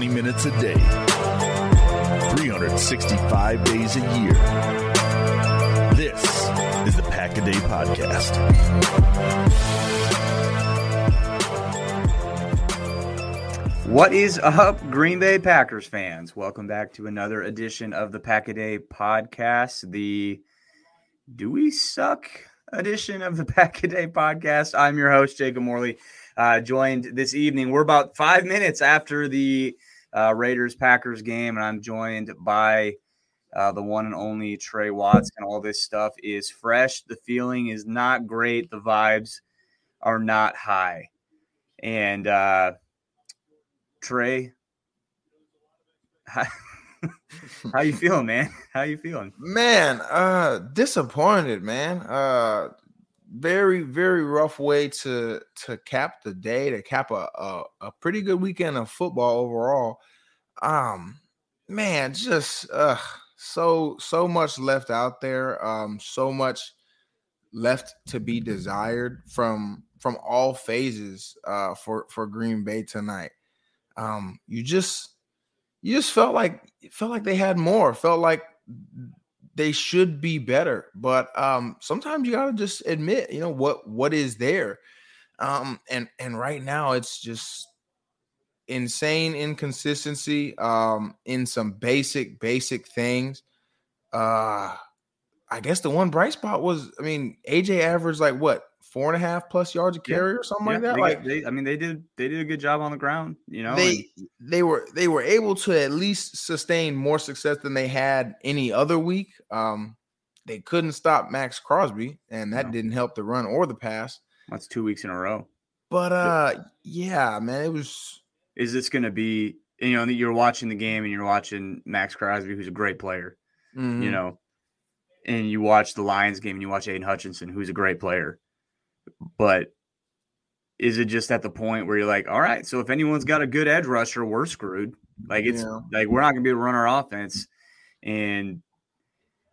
20 minutes a day, 365 days a year. This is the Pack a Day Podcast. What is up, Green Bay Packers fans? Welcome back to another edition of the Pack a Day Podcast, the Do We Suck edition of the Pack a Day Podcast. I'm your host, Jacob Morley uh, joined this evening. We're about five minutes after the uh, Raiders Packers game, and I'm joined by uh, the one and only Tre Watts. And all this stuff is fresh. The feeling is not great. The vibes are not high. And uh, Tre, how, how you feeling, man? How you feeling? Man, uh disappointed, man. Uh very very rough way to to cap the day to cap a, a, a pretty good weekend of football overall. Um man just uh so so much left out there um so much left to be desired from from all phases uh for for green bay tonight. Um you just you just felt like felt like they had more felt like they should be better. But um, sometimes you gotta just admit, you know, what what is there. Um, and and right now it's just insane inconsistency um in some basic basic things. Uh I guess the one bright spot was, I mean, AJ averaged like what four and a half plus yards a carry yeah. or something yeah, like that. They, like, they, I mean, they did they did a good job on the ground. You know, they and, they were they were able to at least sustain more success than they had any other week. Um, they couldn't stop Maxx Crosby, and that no. didn't help the run or the pass. That's two weeks in a row. But uh, yeah, man, it was. Is this going to be? You know, you're watching the game and you're watching Maxx Crosby, who's a great player. Mm-hmm. You know, and you watch the Lions game and you watch Aidan Hutchinson, who's a great player but is it just at the point where you're like, all right, so if anyone's got a good edge rusher, we're screwed. Like it's yeah. like we're not gonna be able to run our offense. And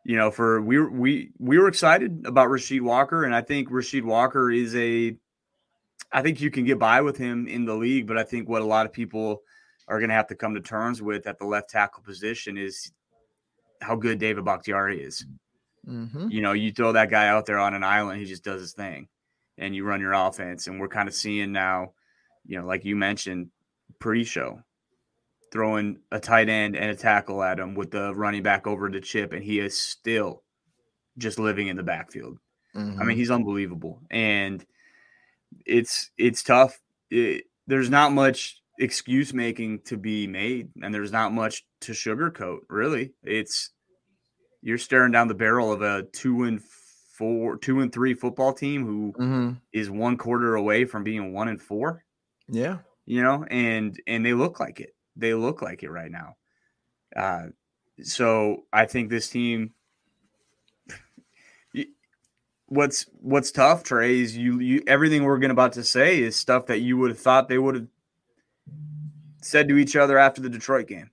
you know, for we we we were excited about Rasheed Walker, and I think Rasheed Walker is a I think you can get by with him in the league, but I think what a lot of people are gonna have to come to terms with at the left tackle position is how good David Bakhtiari is. Mm-hmm. You know, you throw that guy out there on an island, he just does his thing and you run your offense. And we're kind of seeing now, you know, like you mentioned pre-show, throwing a tight end and a tackle at him with the running back over the chip, and he is still just living in the backfield. Mm-hmm. I mean, mm-hmm. he's unbelievable, and it's it's tough. It, there's not much excuse making to be made, and there's not much to sugarcoat. Really, it's you're staring down the barrel of a two and four, two and three football team who mm-hmm. is one quarter away from being one and four. Yeah, you know, and and they look like it. they look like it right now. Uh, so I think this team. What's what's tough, Tre, is you you everything we're going to about to say is stuff that you would have thought they would have said to each other after the Detroit game.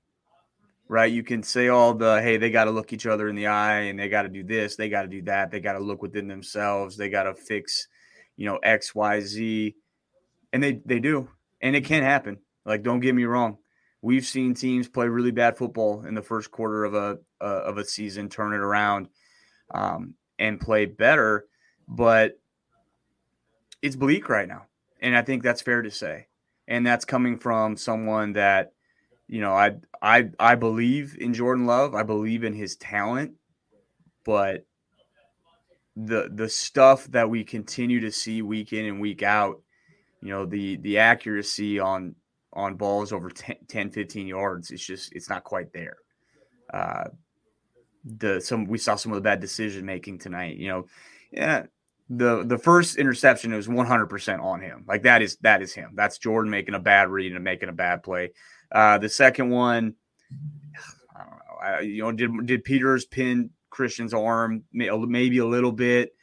Right? You can say all the hey, they got to look each other in the eye and they got to do this, they got to do that, they got to look within themselves, they got to fix, you know, X, Y, Z. And they they do. And it can happen. Like don't get me wrong. We've seen teams play really bad football in the first quarter of a uh, of a season, turn it around, um, and play better. But it's bleak right now, and I think that's fair to say. And that's coming from someone that, you know, I I I believe in Jordan Love. I believe in his talent, but the the stuff that we continue to see week in and week out, you know, the the accuracy on on balls over 10, 10 15 yards. It's just it's not quite there. Uh, the some we saw some of the bad decision making tonight. You know, yeah, the the first interception was 100% on him. Like that is that is him. That's Jordan making a bad read and making a bad play. Uh, the second one, I don't know. I, you know, did did Peters pin Christian's arm maybe a little bit?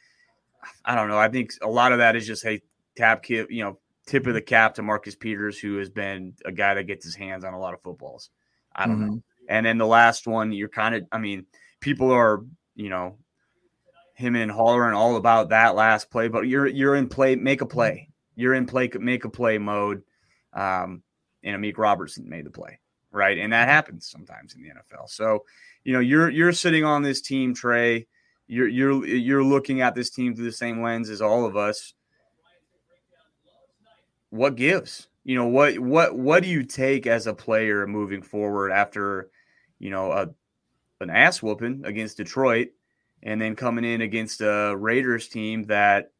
I don't know. I think a lot of that is just hey, tap kid, you know, tip of the cap to Marcus Peters, who has been a guy that gets his hands on a lot of footballs. I don't mm-hmm. know. And then the last one, you're kind of, I mean, people are, you know, him and hollering all about that last play, but you're you're in play, make a play. You're in play, make a play mode. Um, and Amik Robertson made the play, right? And that happens sometimes in the NFL. So, you know, you're you're sitting on this team, Tre. You're you're you're looking at this team through the same lens as all of us what gives? You know, what what what do you take as a player moving forward after, you know, a an ass whooping against Detroit and then coming in against a Raiders team that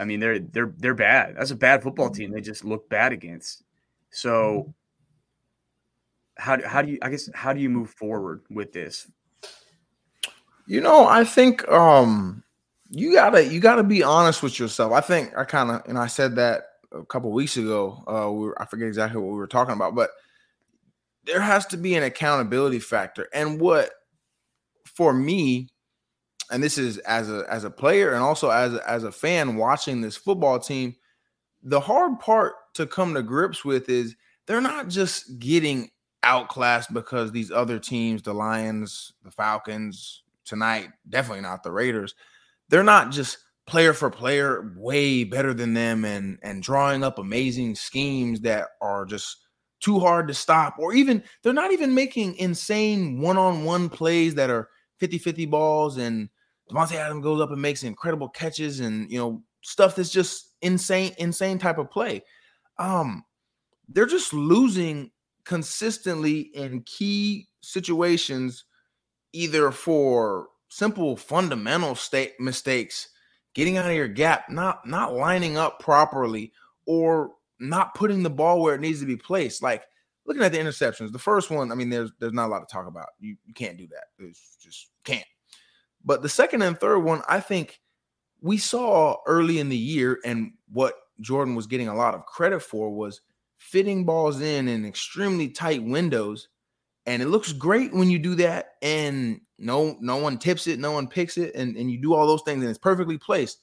I mean they're they're they're bad. That's a bad football team. They just look bad against. So how how do you I guess how do you move forward with this? You know, I think um you gotta you gotta be honest with yourself. I think I kind of and I said that a couple weeks ago. Uh, we were, I forget exactly what we were talking about, but there has to be an accountability factor. And what for me, and this is as a as a player and also as a, as a fan watching this football team, the hard part to come to grips with is they're not just getting outclassed because these other teams, the Lions, the Falcons, tonight, definitely not the Raiders they're not just player for player way better than them and and drawing up amazing schemes that are just too hard to stop or even they're not even making insane one-on-one plays that are 50-50 balls and Davante Adams goes up and makes incredible catches and you know stuff that's just insane insane type of play um they're just losing consistently in key situations either for simple fundamental state mistakes, getting out of your gap, not not lining up properly, or not putting the ball where it needs to be placed. Like looking at the interceptions, the first one, I mean, there's there's not a lot to talk about. You, you can't do that. It's just can't. But the second and third one, I think we saw early in the year, and what Jordan was getting a lot of credit for was fitting balls in in extremely tight windows. And it looks great when you do that. And no no one tips it no one picks it and, and you do all those things and it's perfectly placed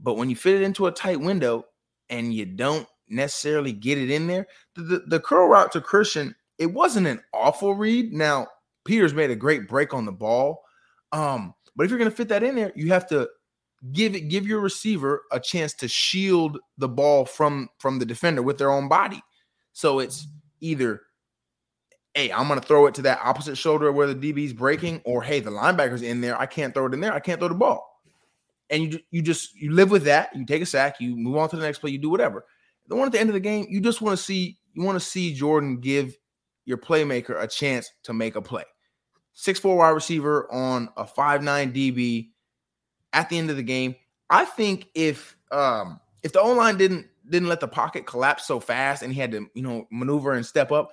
but when you fit it into a tight window and you don't necessarily get it in there the, the, the curl route to christian it wasn't an awful read now peters made a great break on the ball um but if you're going to fit that in there you have to give it give your receiver a chance to shield the ball from from the defender with their own body so it's either hey, I'm going to throw it to that opposite shoulder where the DB's breaking, or hey, the linebacker's in there. I can't throw it in there. I can't throw the ball. And you you just you live with that. You take a sack, you move on to the next play, you do whatever. The one at the end of the game, you just want to see you want to see Jordan give your playmaker a chance to make a play. Six four wide receiver on a five nine DB at the end of the game. I think if um if the O line didn't didn't let the pocket collapse so fast and he had to you know maneuver and step up,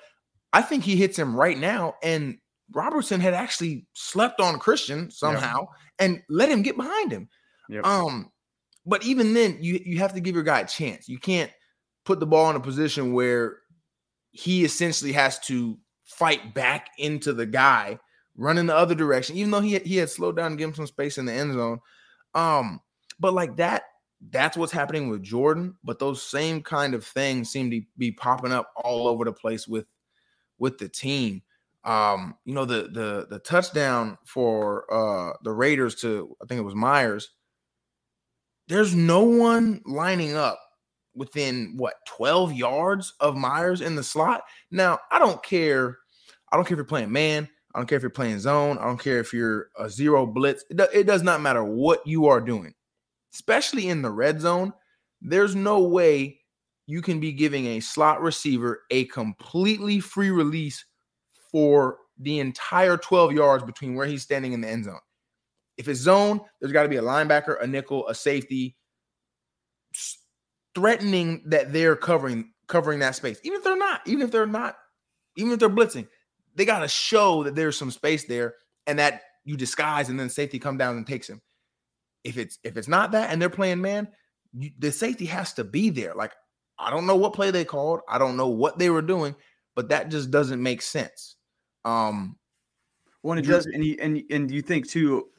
I think he hits him right now. And Robertson had actually slept on Christian somehow yep. and let him get behind him. Yep. Um, but even then, you you have to give your guy a chance. You can't put the ball in a position where he essentially has to fight back into the guy running the other direction, even though he he had slowed down and give him some space in the end zone. Um, but like that, that's what's happening with Jordan. But those same kind of things seem to be popping up all over the place with with the team. Um, you know, the the the touchdown for uh the Raiders to I think it was Meyers. There's no one lining up within what 12 yards of Meyers in the slot. Now, I don't care. I don't care if you're playing man. I don't care if you're playing zone. I don't care if you're a zero blitz. It, do, it does not matter what you are doing, especially in the red zone. There's no way you can be giving a slot receiver a completely free release for the entire 12 yards between where he's standing in the end zone. If it's zone, there's got to be a linebacker, a nickel, a safety threatening that they're covering covering that space. Even if they're not, even if they're not, even if they're blitzing, they got to show that there's some space there and that you disguise and then safety come down and takes him. If it's if it's not that and they're playing man, you, the safety has to be there. Like I don't know what play they called. I don't know what they were doing, but that just doesn't make sense. Um well, it does, and you, and and you think too,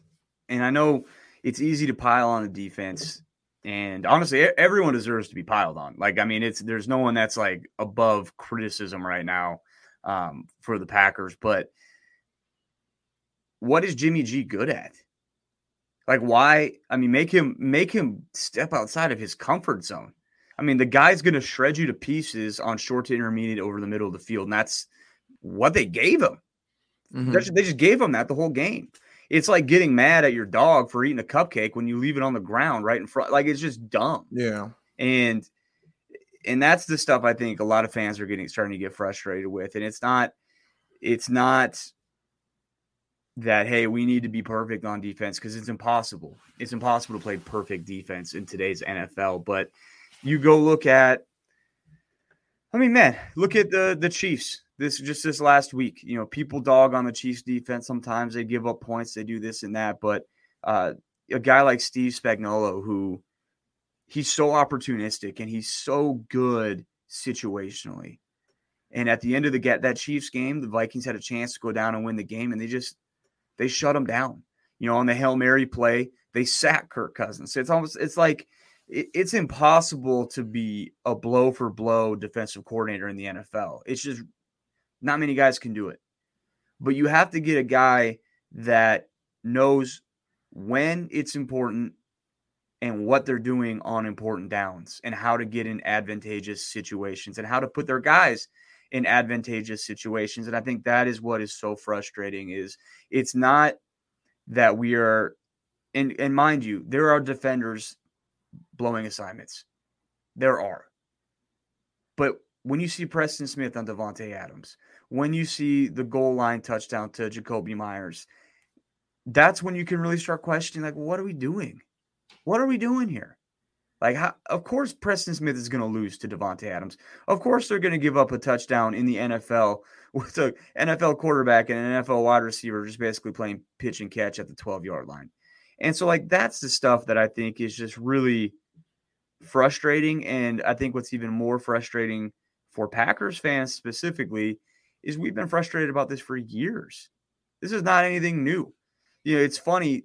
and I know it's easy to pile on the defense, and honestly, everyone deserves to be piled on. Like, I mean, it's there's no one that's like above criticism right now um, for the Packers, but what is Jimmy G good at? Like, why? I mean, make him make him step outside of his comfort zone. I mean, the guy's going to shred you to pieces on short to intermediate over the middle of the field. And that's what they gave him. Mm-hmm. They just gave him that the whole game. It's like getting mad at your dog for eating a cupcake when you leave it on the ground right in front. Like it's just dumb. Yeah. And and that's the stuff I think a lot of fans are getting starting to get frustrated with. And it's not it's not that hey, we need to be perfect on defense because it's impossible. It's impossible to play perfect defense in today's NFL. But you go look at, I mean, man, look at the the Chiefs. This just this last week, you know, people dog on the Chiefs defense. Sometimes they give up points, they do this and that. But uh, a guy like Steve Spagnuolo, who he's so opportunistic and he's so good situationally. And at the end of the get that Chiefs game, the Vikings had a chance to go down and win the game, and they just they shut them down. You know, on the hail mary play, they sack Kirk Cousins. It's almost it's like it's impossible to be a blow for blow defensive coordinator in the NFL. It's just not many guys can do it. But you have to get a guy that knows when it's important and what they're doing on important downs and how to get in advantageous situations and how to put their guys in advantageous situations and i think that is what is so frustrating is it's not that we are and and mind you there are defenders blowing assignments. There are. But when you see Preston Smith on Davante Adams, when you see the goal line touchdown to Jakobi Meyers, that's when you can really start questioning, like, what are we doing? What are we doing here? Like, how, of course, Preston Smith is going to lose to Davante Adams. Of course, they're going to give up a touchdown in the NFL with an NFL quarterback and an NFL wide receiver just basically playing pitch and catch at the 12 yard line. And so, like, that's the stuff that I think is just really frustrating. And I think what's even more frustrating for Packers fans specifically is we've been frustrated about this for years. This is not anything new. You know, it's funny,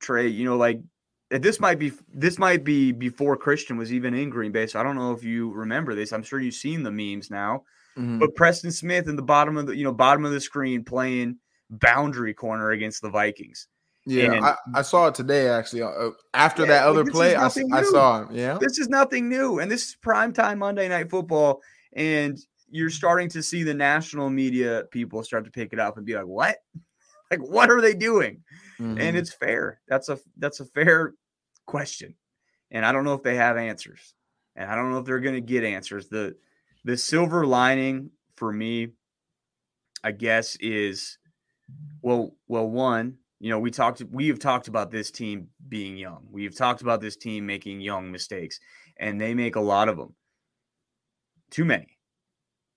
Tre, you know, like this might be this might be before Christian was even in Green Bay. So I don't know if you remember this. I'm sure you've seen the memes now. Mm-hmm. But Preston Smith in the bottom of the you know bottom of the screen playing boundary corner against the Vikings. Yeah, and, I, I, saw it today actually. Uh, after yeah, that other play, I, I, saw him. Yeah, this is nothing new, and this is prime time Monday Night Football, and you're starting to see the national media people start to pick it up and be like, "What? like, what are they doing?" Mm-hmm. And it's fair. That's a that's a fair question, and I don't know if they have answers, and I don't know if they're going to get answers. the The silver lining for me, I guess, is well, well, one you know, we talked we have talked about this team being young. We've talked about this team making young mistakes, and they make a lot of them. Too many.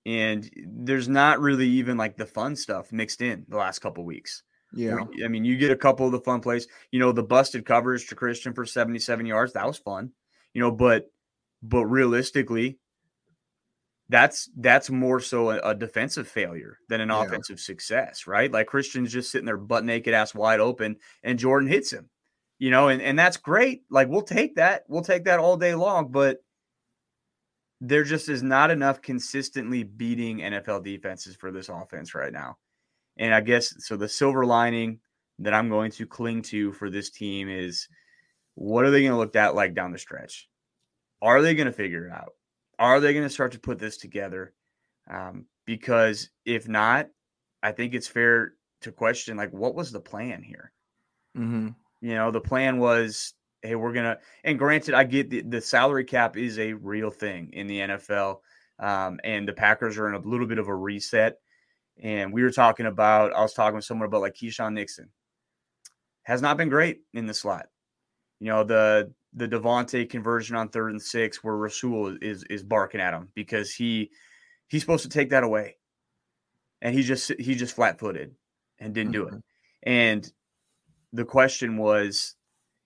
And there's not really even like the fun stuff mixed in the last couple weeks. Yeah. I mean, you get a couple of the fun plays. You know, the busted coverage to Christian for 77 yards, that was fun. You know, but but realistically, that's that's more so a, a defensive failure than an Yeah. offensive success, right? Like Christian's just sitting there butt naked, ass wide open, and Jordan hits him, you know, and, and that's great. Like we'll take that, we'll take that all day long, but there just is not enough consistently beating NFL defenses for this offense right now. And I guess so the silver lining that I'm going to cling to for this team is what are they going to look at like down the stretch? Are they going to figure it out? Are they going to start to put this together? Um, because if not, I think it's fair to question like what was the plan here? Mm-hmm. You know, the plan was, hey, we're gonna. And granted, I get the, the salary cap is a real thing in the NFL, um, and the Packers are in a little bit of a reset. And we were talking about, I was talking with someone about like Keisean Nixon, has not been great in the slot. You know, the the Davante conversion on third and six, where Rasul is is barking at him because he he's supposed to take that away, and he just he just flat footed and didn't do it. Mm-hmm. And the question was,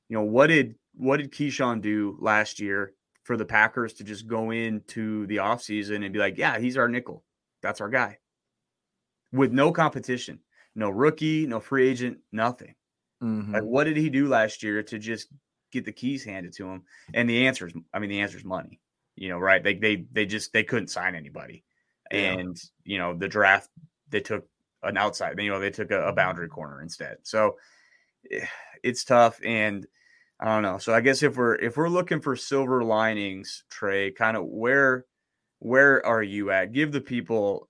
you know, what did what did Keisean do last year for the Packers to just go into the offseason and be like, yeah, he's our nickel. That's our guy. With no competition, no rookie, no free agent, nothing. Mm-hmm. Like, what did he do last year to just get the keys handed to him? And the answer is, I mean, the answer is money. You know, right? They they they just they couldn't sign anybody, Yeah. and you know the draft they took an outside. You know, they took a, a boundary corner instead. So eh, it's tough, and I don't know. So I guess if we're if we're looking for silver linings, Tre, kind of where where are you at? Give the people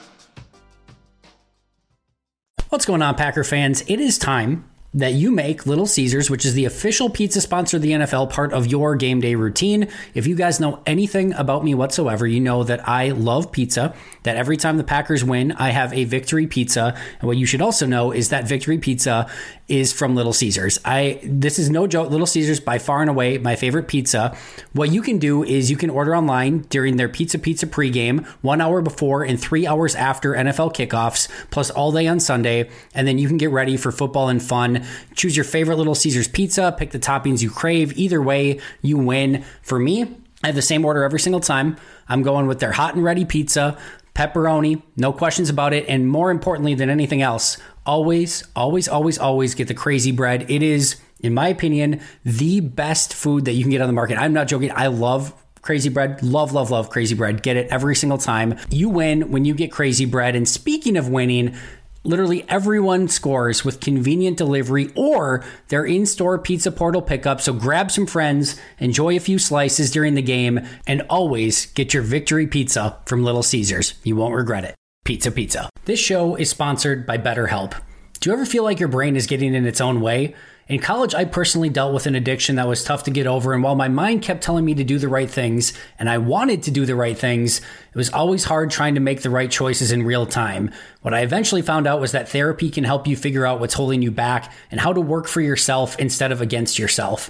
What's going on, Packer fans? It is time that you make Little Caesars, which is the official pizza sponsor of the NFL, part of your game day routine. If you guys know anything about me whatsoever, you know that I love pizza, that every time the Packers win, I have a victory pizza. And what you should also know is that victory pizza is from Little Caesars. I this is no joke. Little Caesars by far and away my favorite pizza. What you can do is you can order online during their Pizza Pizza pregame, one hour before and three hours after NFL kickoffs, plus all day on Sunday, and then you can get ready for football and fun. Choose your favorite Little Caesars pizza, pick the toppings you crave. Either way, you win. For me, I have the same order every single time. I'm going with their hot and ready pizza, pepperoni, no questions about it. And more importantly than anything else, always, always, always, always get the crazy bread. It is, in my opinion, the best food that you can get on the market. I'm not joking. I love Crazy bread, love, love, love crazy bread. Get it every single time. You win when you get crazy bread. And speaking of winning, Literally everyone scores with convenient delivery or their in store pizza portal pickup. So grab some friends, enjoy a few slices during the game, and always get your victory pizza from Little Caesars. You won't regret it. Pizza Pizza. This show is sponsored by BetterHelp. Do you ever feel like your brain is getting in its own way? In college, I personally dealt with an addiction that was tough to get over, and while my mind kept telling me to do the right things, and I wanted to do the right things, it was always hard trying to make the right choices in real time. What I eventually found out was that therapy can help you figure out what's holding you back and how to work for yourself instead of against yourself.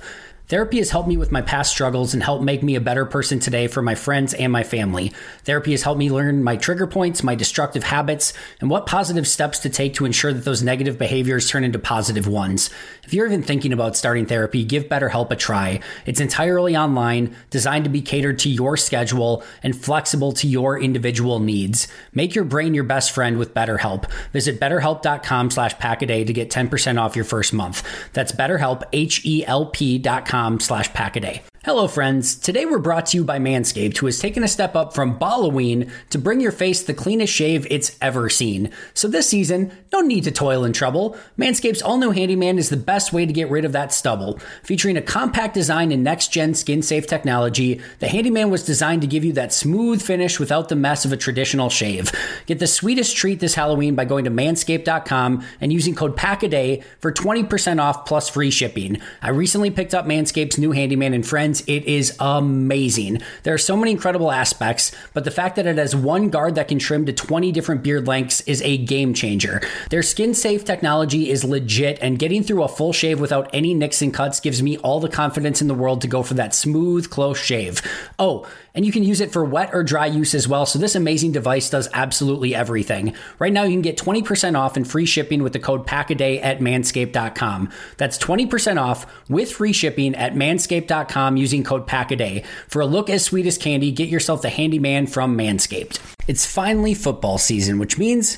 Therapy has helped me with my past struggles and helped make me a better person today for my friends and my family. Therapy has helped me learn my trigger points, my destructive habits, and what positive steps to take to ensure that those negative behaviors turn into positive ones. If you're even thinking about starting therapy, give BetterHelp a try. It's entirely online, designed to be catered to your schedule, and flexible to your individual needs. Make your brain your best friend with BetterHelp. Visit betterhelp.com slash packaday to get 10% off your first month. That's betterhelp, H-E-L-P dot com slash packaday. Hello, friends. Today we're brought to you by Manscaped, who has taken a step up from Halloween to bring your face the cleanest shave it's ever seen. So this season, no need to toil and trouble. Manscaped's all new Handyman is the best way to get rid of that stubble. Featuring a compact design and next gen skin safe technology, the Handyman was designed to give you that smooth finish without the mess of a traditional shave. Get the sweetest treat this Halloween by going to manscaped.com and using code PACKADAY for 20% off plus free shipping. I recently picked up Manscaped's new Handyman and friends it is amazing. There are so many incredible aspects, but the fact that it has one guard that can trim to 20 different beard lengths is a game changer. Their skin safe technology is legit, and getting through a full shave without any nicks and cuts gives me all the confidence in the world to go for that smooth, close shave. Oh, and you can use it for wet or dry use as well. So this amazing device does absolutely everything. Right now, you can get 20% off and free shipping with the code PACKADAY at manscaped.com. That's 20% off with free shipping at manscaped.com using code PACKADAY. For a look as sweet as candy, get yourself the handyman from Manscaped. It's finally football season, which means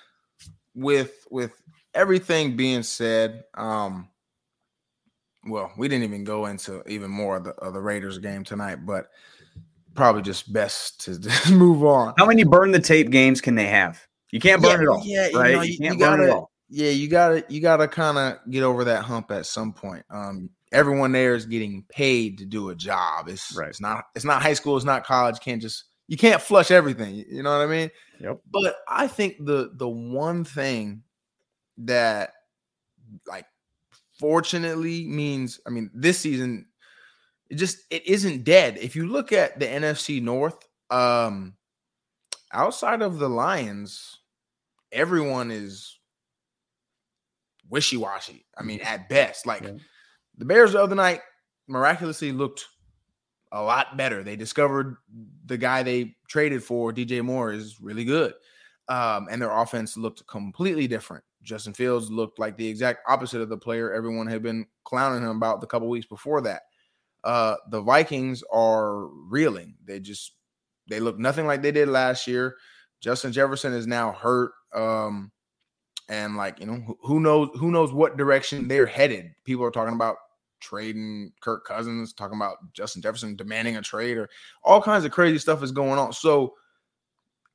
with with everything being said, um, well, we didn't even go into even more of the, of the Raiders game tonight, but probably just best to just move on. How many burn the tape games can they have? You can't burn yeah, it all. Yeah, right? you, know, you, you can't gotta, burn it all. Yeah, you gotta you gotta kind of get over that hump at some point. Um, everyone there is getting paid to do a job. It's right. it's not it's not high school, it's not college. Can't just you can't flush everything. You know what I mean? Yep. But I think the the one thing that like fortunately means I mean this season it just it isn't dead. If you look at the NFC North, um outside of the Lions, everyone is wishy-washy. I mean, at best. Like yeah. the Bears the other night miraculously looked a lot better. They discovered the guy they traded for, DJ Moore, is really good. Um, and their offense looked completely different. Justin Fields looked like the exact opposite of the player everyone had been clowning him about the couple weeks before that. Uh, the Vikings are reeling. They just they look nothing like they did last year. Justin Jefferson is now hurt. Um, and like you know, who knows who knows what direction they're headed. People are talking about trading Kirk Cousins, talking about Justin Jefferson demanding a trade, or all kinds of crazy stuff is going on. So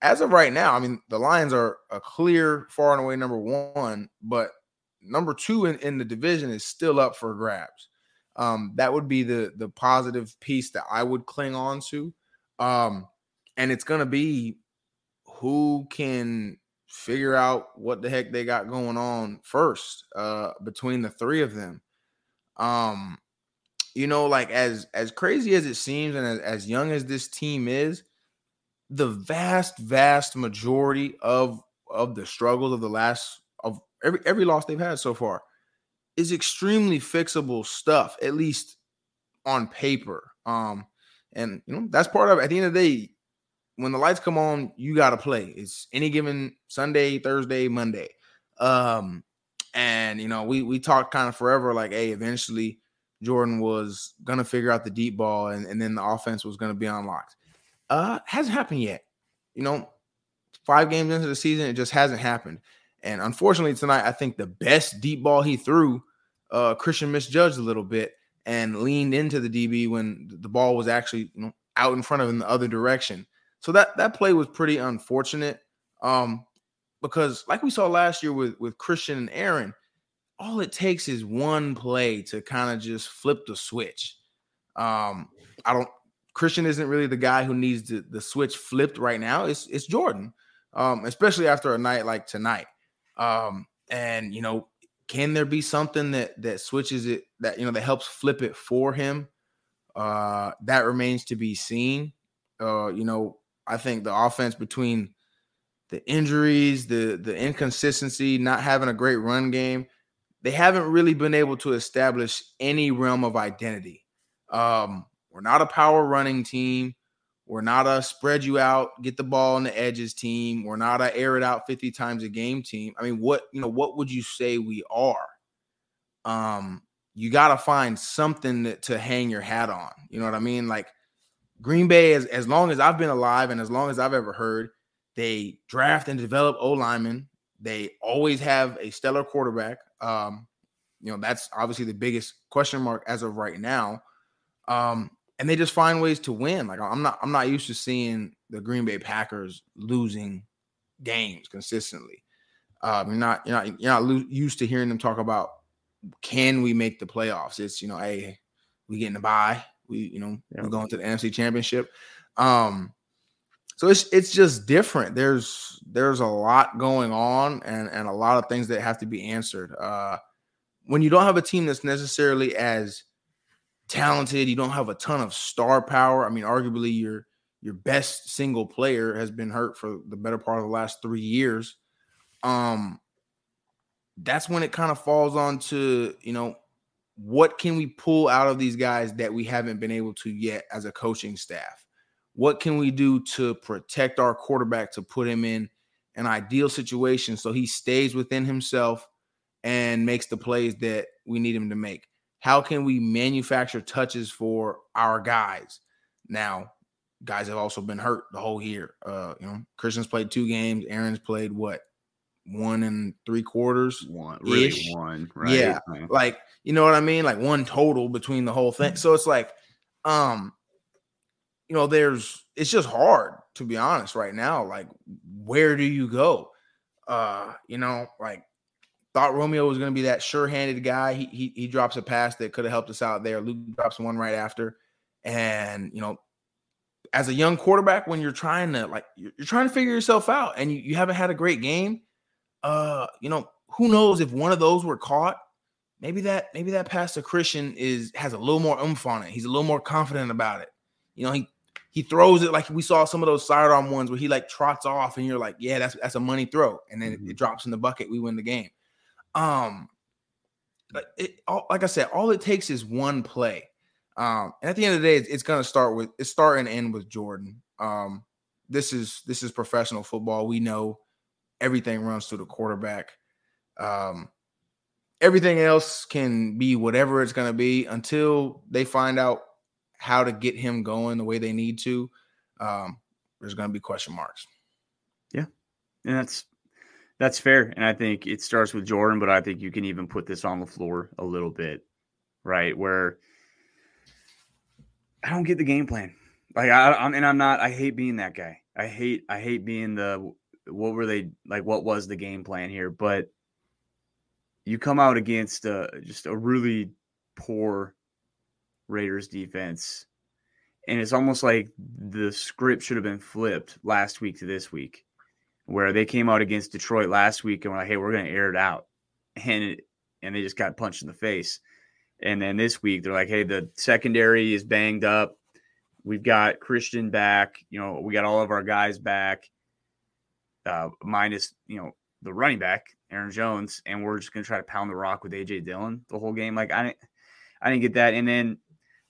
as of right now, I mean, the Lions are a clear, far and away number one, but number two in, in the division is still up for grabs. Um, that would be the the positive piece that I would cling on to. Um, and it's gonna be who can figure out what the heck they got going on first uh between the three of them. Um, you know, like as as crazy as it seems and as, as young as this team is, the vast, vast majority of of the struggles of the last of every every loss they've had so far is extremely fixable stuff, at least on paper. Um, and you know, that's part of it. At the end of the day, when the lights come on, you gotta play. It's any given Sunday, Thursday, Monday. Um, and you know, we we talked kind of forever, like, hey, eventually Jordan was gonna figure out the deep ball and, and then the offense was gonna be unlocked. Uh, hasn't happened yet. You know, five games into the season, it just hasn't happened. And unfortunately, tonight, I think the best deep ball he threw, uh, Christian misjudged a little bit and leaned into the DB when the ball was actually you know out in front of him in the other direction. So that that play was pretty unfortunate. Um, because like we saw last year with with Christian and Aaron, all it takes is one play to kind of just flip the switch. Um, I don't Christian isn't really the guy who needs the, the switch flipped right now. It's it's Jordan, um, especially after a night like tonight. Um, and you know, can there be something that that switches it that you know that helps flip it for him? Uh, that remains to be seen. Uh, you know, I think the offense between the injuries, the the inconsistency, not having a great run game, they haven't really been able to establish any realm of identity. Um, we're not a power running team. We're not a spread you out, get the ball on the edges team. We're not a air it out 50 times a game team. I mean, what, you know, what would you say we are? Um, you got to find something that, to hang your hat on. You know what I mean? Like Green Bay, as, as long as I've been alive and as long as I've ever heard, they draft and develop O linemen. They always have a stellar quarterback. Um, you know, that's obviously the biggest question mark as of right now. Um, and they just find ways to win. Like I'm not I'm not used to seeing the Green Bay Packers losing games consistently. Um, you're not you're not you're not lo- used to hearing them talk about can we make the playoffs? It's you know, hey, we getting the bye. We you know yeah. we're going to the NFC Championship. Um, so it's it's just different. There's there's a lot going on and and a lot of things that have to be answered. Uh, when you don't have a team that's necessarily as talented. You don't have a ton of star power. I mean, arguably your your best single player has been hurt for the better part of the last three years. Um, that's when it kind of falls on to you know what can we pull out of these guys that we haven't been able to yet as a coaching staff. What can we do to protect our quarterback to put him in an ideal situation so he stays within himself and makes the plays that we need him to make? how can we manufacture touches for our guys? Now, guys have also been hurt the whole year. Uh, you know, Christian's played two games. Aaron's played what one and three quarters, one really one, right? Yeah, like you know what I mean, like one total between the whole thing. So it's like, um, you know, there's it's just hard to be honest right now. Like, where do you go? Uh, you know, like Thought Romeo was going to be that sure-handed guy. He, he he drops a pass that could have helped us out there. Luke drops one right after, and you know, as a young quarterback, when you're trying to like you're, you're trying to figure yourself out, and you, you haven't had a great game, uh, you know, who knows if one of those were caught, maybe that maybe that pass to Christian is has a little more oomph on it. He's a little more confident about it. You know, he he throws it like we saw some of those sidearm ones where he like trots off, and you're like, yeah, that's that's a money throw, and then mm-hmm. it, it drops in the bucket. We win the game. Um, like it, all, like I said, all it takes is one play. Um, and at the end of the day, it's, it's going to start with it's start and end with Jordan. Um, this is this is professional football. We know everything runs through the quarterback. Um, everything else can be whatever it's going to be until they find out how to get him going the way they need to. Um, there's going to be question marks. Yeah, and that's that's fair. And I think it starts with Jordan, but I think you can even put this on the floor a little bit, right? Where I don't get the game plan. Like I, I'm, and I'm not. I hate being that guy. I hate. I hate being the. What were they like? What was the game plan here? But you come out against a, just a really poor Raiders defense, and it's almost like the script should have been flipped last week to this week where they came out against Detroit last week and were like, "Hey, we're going to air it out," and it, and they just got punched in the face. And then this week they're like, "Hey, the secondary is banged up. We've got Christian back. You know, we got all of our guys back, uh, minus you know the running back, Aaron Jones, and we're just gonna try to pound the rock with AJ Dillon the whole game. Like I didn't I didn't get that. And then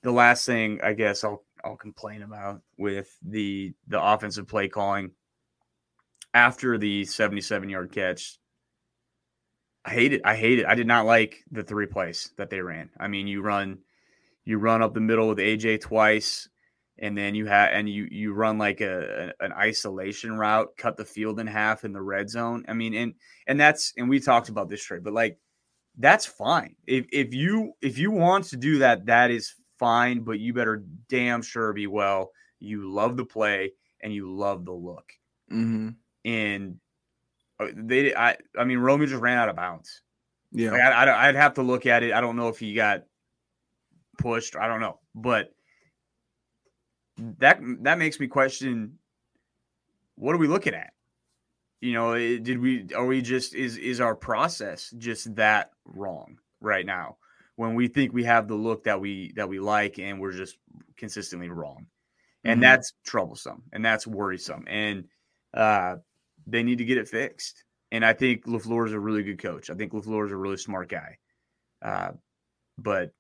the last thing I guess I'll I'll complain about with the the offensive play calling after the 77 yard catch. I hate it. I hate it. I did not like the three plays that they ran. I mean, you run you run up the middle with AJ twice and then you have and you you run like a, a, an isolation route, cut the field in half in the red zone. I mean, and and that's and we talked about this trade, but like that's fine. If if you if you want to do that, that is fine. But you better damn sure be well. You love the play and you love the look. Mm-hmm. And uh, they, I, I mean, Romeo just ran out of bounds. Yeah, like I, I, I'd have to look at it. I don't know if he got pushed. I don't know, but that that makes me question what are we looking at you know eh, did we are we just is is our process just that wrong right now when we think we have the look that we that we like and we're just consistently wrong and mm-hmm. that's troublesome and that's worrisome and uh they need to get it fixed and i think LaFleur is a really good coach i think LaFleur is a really smart guy uh but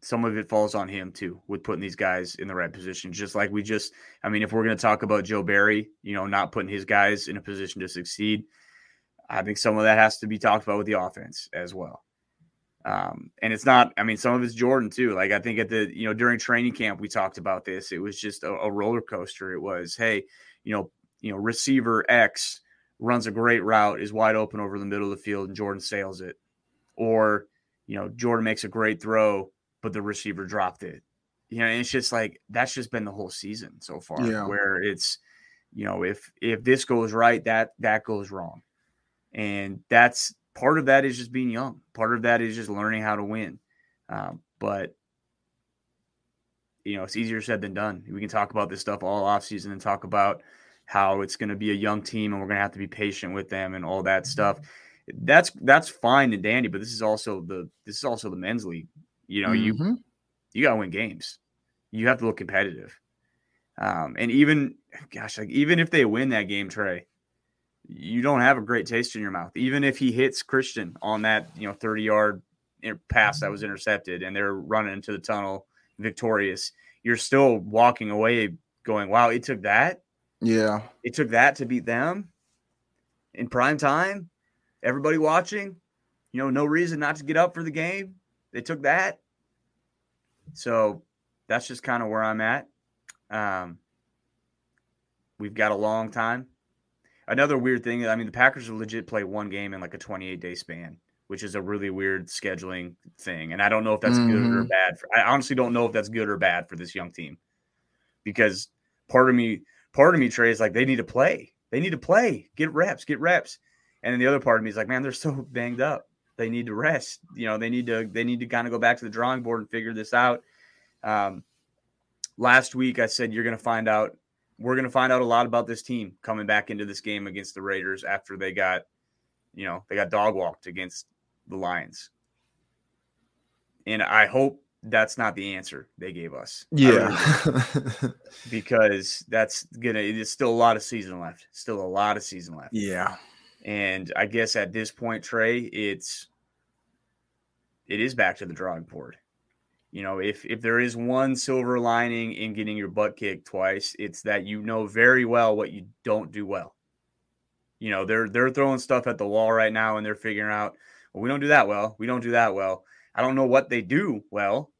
some of it falls on him too with putting these guys in the right position. Just like we just, I mean, if we're going to talk about Joe Barry, you know, not putting his guys in a position to succeed, I think some of that has to be talked about with the offense as well. Um, and it's not, I mean, some of it's Jordan too. Like I think at the, you know, during training camp, we talked about this. It was just a, a roller coaster. It was, hey, you know, you know, receiver X runs a great route, is wide open over the middle of the field, and Jordan sails it. Or, you know, Jordan makes a great throw but the receiver dropped it. You know, it's just like that's just been the whole season so far. Yeah. Where it's, you know, if if this goes right, that that goes wrong, and that's part of that is just being young. Part of that is just learning how to win. Um, but you know, it's easier said than done. We can talk about this stuff all offseason and talk about how it's going to be a young team and we're going to have to be patient with them and all that stuff. That's that's fine and dandy, but this is also the this is also the men's league. You know, mm-hmm. you you got to win games. You have to look competitive. Um, and even, gosh, like even if they win that game, Tre, you don't have a great taste in your mouth. Even if he hits Christian on that, you know, 30 yard pass that was intercepted and they're running into the tunnel victorious, you're still walking away going, wow, it took that. Yeah. It took that to beat them in prime time. Everybody watching, you know, no reason not to get up for the game. They took that. So that's just kind of where I'm at. Um, we've got a long time. Another weird thing, I mean, the Packers will legit play one game in like a 28 day span, which is a really weird scheduling thing. And I don't know if that's mm-hmm. good or mm-hmm. bad. For, I honestly don't know if that's good or bad for this young team because part of me, part of me, Tre, is like they need to play. They need to play, get reps, get reps. And then the other part of me is like, man, they're so banged up they need to rest. You know, they need to they need to kind of go back to the drawing board and figure this out. Um, last week I said you're going to find out. We're going to find out a lot about this team coming back into this game against the Raiders after they got, you know, they got dog walked against the Lions. And I hope that's not the answer they gave us. Yeah. because that's gonna it's still a lot of season left. Still a lot of season left. Yeah. And I guess at this point, Tre, it's it is back to the drawing board. You know, if if there is one silver lining in getting your butt kicked twice, it's that you know very well what you don't do well. You know, they're they're throwing stuff at the wall right now and they're figuring out, well, we don't do that well. We don't do that well. I don't know what they do well,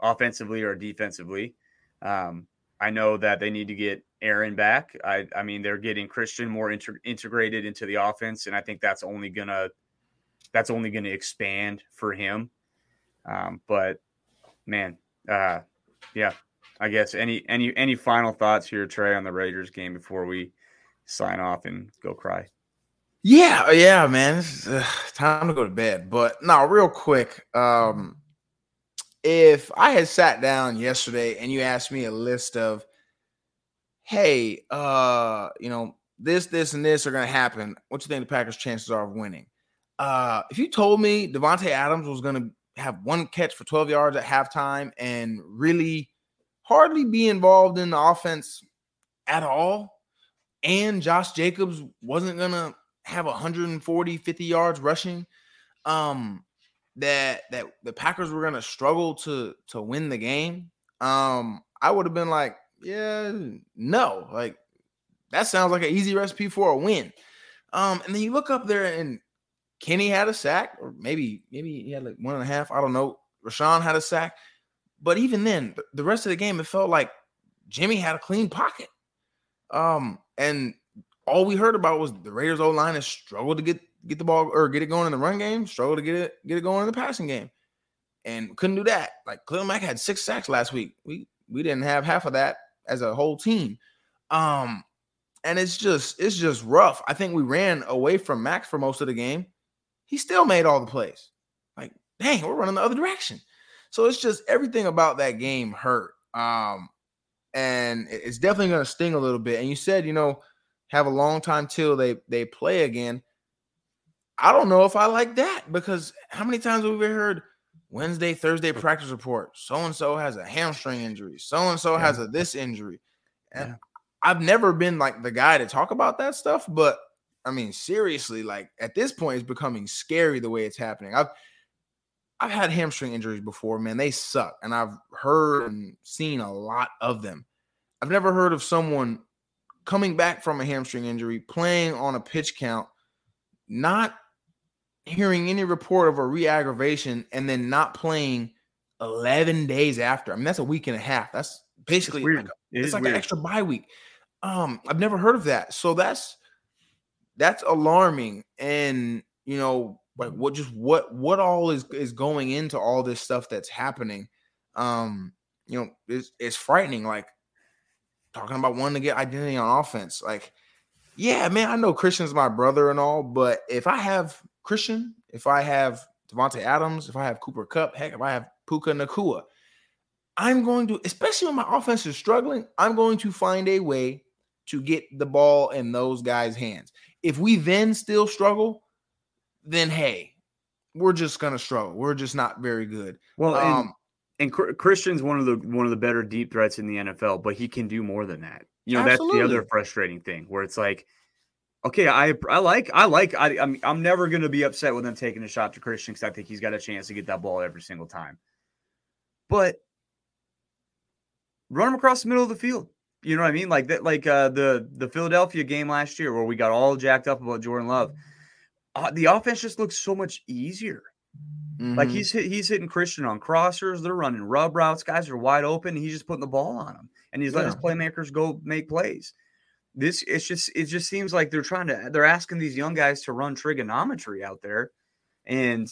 offensively or defensively. Um, I know that they need to get Aaron back. I, I mean, they're getting Christian more inter- integrated into the offense, and I think that's only gonna that's only gonna expand for him. Um, but man, uh, yeah, I guess any any any final thoughts here, Tre, on the Raiders game before we sign off and go cry? Yeah, yeah, man, it's uh, time to go to bed. But no, real quick, um, if I had sat down yesterday and you asked me a list of hey, uh, you know, this, this, and this are going to happen, what you think the Packers' chances are of winning? Uh, if you told me Davante Adams was going to have one catch for 12 yards at halftime and really hardly be involved in the offense at all, and Josh Jacobs wasn't going to have 140, 50 yards rushing, um, that that the Packers were gonna struggle to to win the game, um, I would have been like, yeah, no, like that sounds like an easy recipe for a win. Um, and then you look up there and Kenny had a sack, or maybe maybe he had like one and a half. I don't know. Rashan had a sack, but even then, the rest of the game, it felt like Jimmy had a clean pocket. Um, and all we heard about was the Raiders O line has struggled to get get the ball or get it going in the run game, struggled to get it get it going in the passing game, and couldn't do that. Like Khalil Mack had six sacks last week. We we didn't have half of that as a whole team. Um, and it's just it's just rough. I think we ran away from Maxx for most of the game. He still made all the plays. Like, dang, we're running the other direction. So it's just everything about that game hurt. Um, and it's definitely going to sting a little bit. And you said, you know, have a long time till they they play again. I don't know if I like that because how many times have we heard Wednesday, Thursday practice report? So and so has a hamstring injury. So and so has a this injury. And yeah. I've never been like the guy to talk about that stuff, but I mean, seriously, like at this point, it's becoming scary the way it's happening. I've I've had hamstring injuries before, man. They suck, and I've heard and seen a lot of them. I've never heard of someone coming back from a hamstring injury, playing on a pitch count, not hearing any report of a re-aggravation, and then not playing 11 days after. I mean, that's a week and a half. That's basically it's, like, it it's like an extra bye week. Um, I've never heard of that. So that's that's alarming. And you know, like what just what what all is is going into all this stuff that's happening. Um, you know, it's it's frightening. Like talking about wanting to get identity on offense. Like, yeah, man, I know Christian's my brother and all, but if I have Christian, if I have Davante Adams, if I have Cooper Kupp, heck, if I have Puka Nacua, I'm going to, especially when my offense is struggling, I'm going to find a way to get the ball in those guys' hands. If we then still struggle, then hey, we're just gonna struggle. We're just not very good. Well, um, and, and Christian's one of the one of the better deep threats in the NFL, but he can do more than that. You know, absolutely. that's the other frustrating thing where it's like, okay, I I like I like I I'm I'm never gonna be upset with him taking a shot to Christian because I think he's got a chance to get that ball every single time. But run him across the middle of the field. You know what I mean? Like that, like uh, the the Philadelphia game last year where we got all jacked up about Jordan Love. Uh, the offense just looks so much easier. Mm-hmm. Like he's hit, he's hitting Christian on crossers. They're running rub routes. Guys are wide open. he's just putting the ball on them, and he's letting yeah. his playmakers go make plays. This it's just it just seems like they're trying to they're asking these young guys to run trigonometry out there, and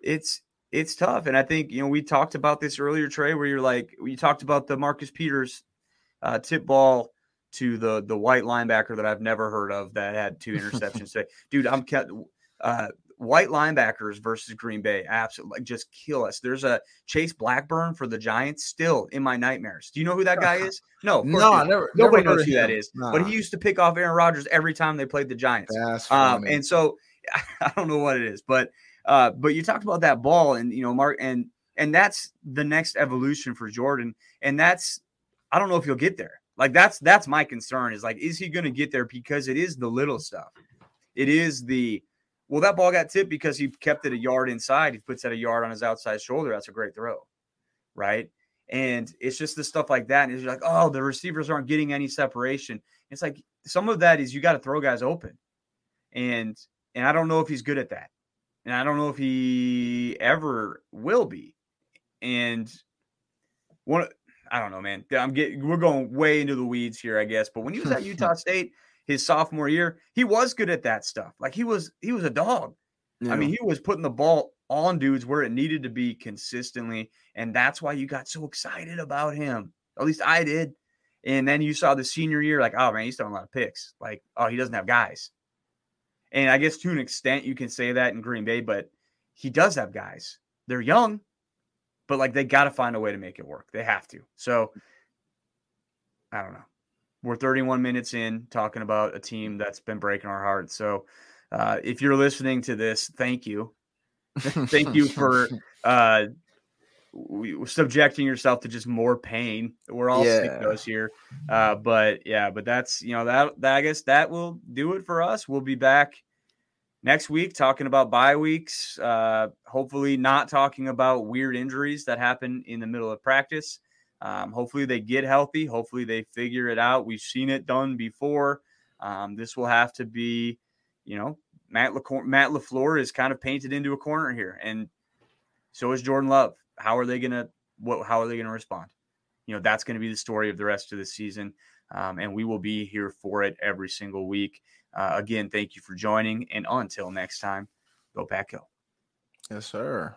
it's it's tough. And I think you know we talked about this earlier, Tre, where you're like you talked about the Marcus Peters uh, tip ball to the the white linebacker that I've never heard of that had two interceptions today. Dude, I'm uh, white linebackers versus Green Bay absolutely like, just kill us. There's a Chase Blackburn for the Giants still in my nightmares. Do you know who that guy is? No, no, never, nobody never knows who that is. Nah. But he used to pick off Aaron Rodgers every time they played the Giants. Um, and so I don't know what it is, but uh, but you talked about that ball and you know Mark and and that's the next evolution for Jordan, and that's I don't know if he'll get there. Like that's that's my concern is like, is he going to get there? Because it is the little stuff. It is the well, that ball got tipped because he kept it a yard inside. He puts that a yard on his outside shoulder. That's a great throw, right? And it's just the stuff like that. And it's like, oh, the receivers aren't getting any separation. It's like some of that is you got to throw guys open, and and I don't know if he's good at that, and I don't know if he ever will be. And one I don't know, man. I'm getting we're going way into the weeds here, I guess. But when he was at Utah State his sophomore year, he was good at that stuff. Like he was he was a dog. Yeah. I mean, he was putting the ball on dudes where it needed to be consistently, and that's why you got so excited about him. At least I did. And then you saw the senior year, like, oh man, he's throwing a lot of picks. Like, oh, he doesn't have guys. And I guess to an extent you can say that in Green Bay, but he does have guys. They're young, but like they got to find a way to make it work. They have to. So I don't know. We're 31 minutes in talking about a team that's been breaking our hearts. So uh, if you're listening to this, thank you. thank you for uh, subjecting yourself to just more pain. We're all yeah. sickos here. Uh, but yeah, but that's, you know, that, that I guess that will do it for us. We'll be back next week, talking about bye weeks. Uh, hopefully, not talking about weird injuries that happen in the middle of practice. Um, hopefully, they get healthy. Hopefully, they figure it out. We've seen it done before. Um, this will have to be, you know, Matt Matt LaFleur is kind of painted into a corner here, and so is Jordan Love. How are they gonna what? How are they gonna respond? You know, that's going to be the story of the rest of the season, um, and we will be here for it every single week. Uh, again, thank you for joining, and until next time, go Pack Go. Yes, sir.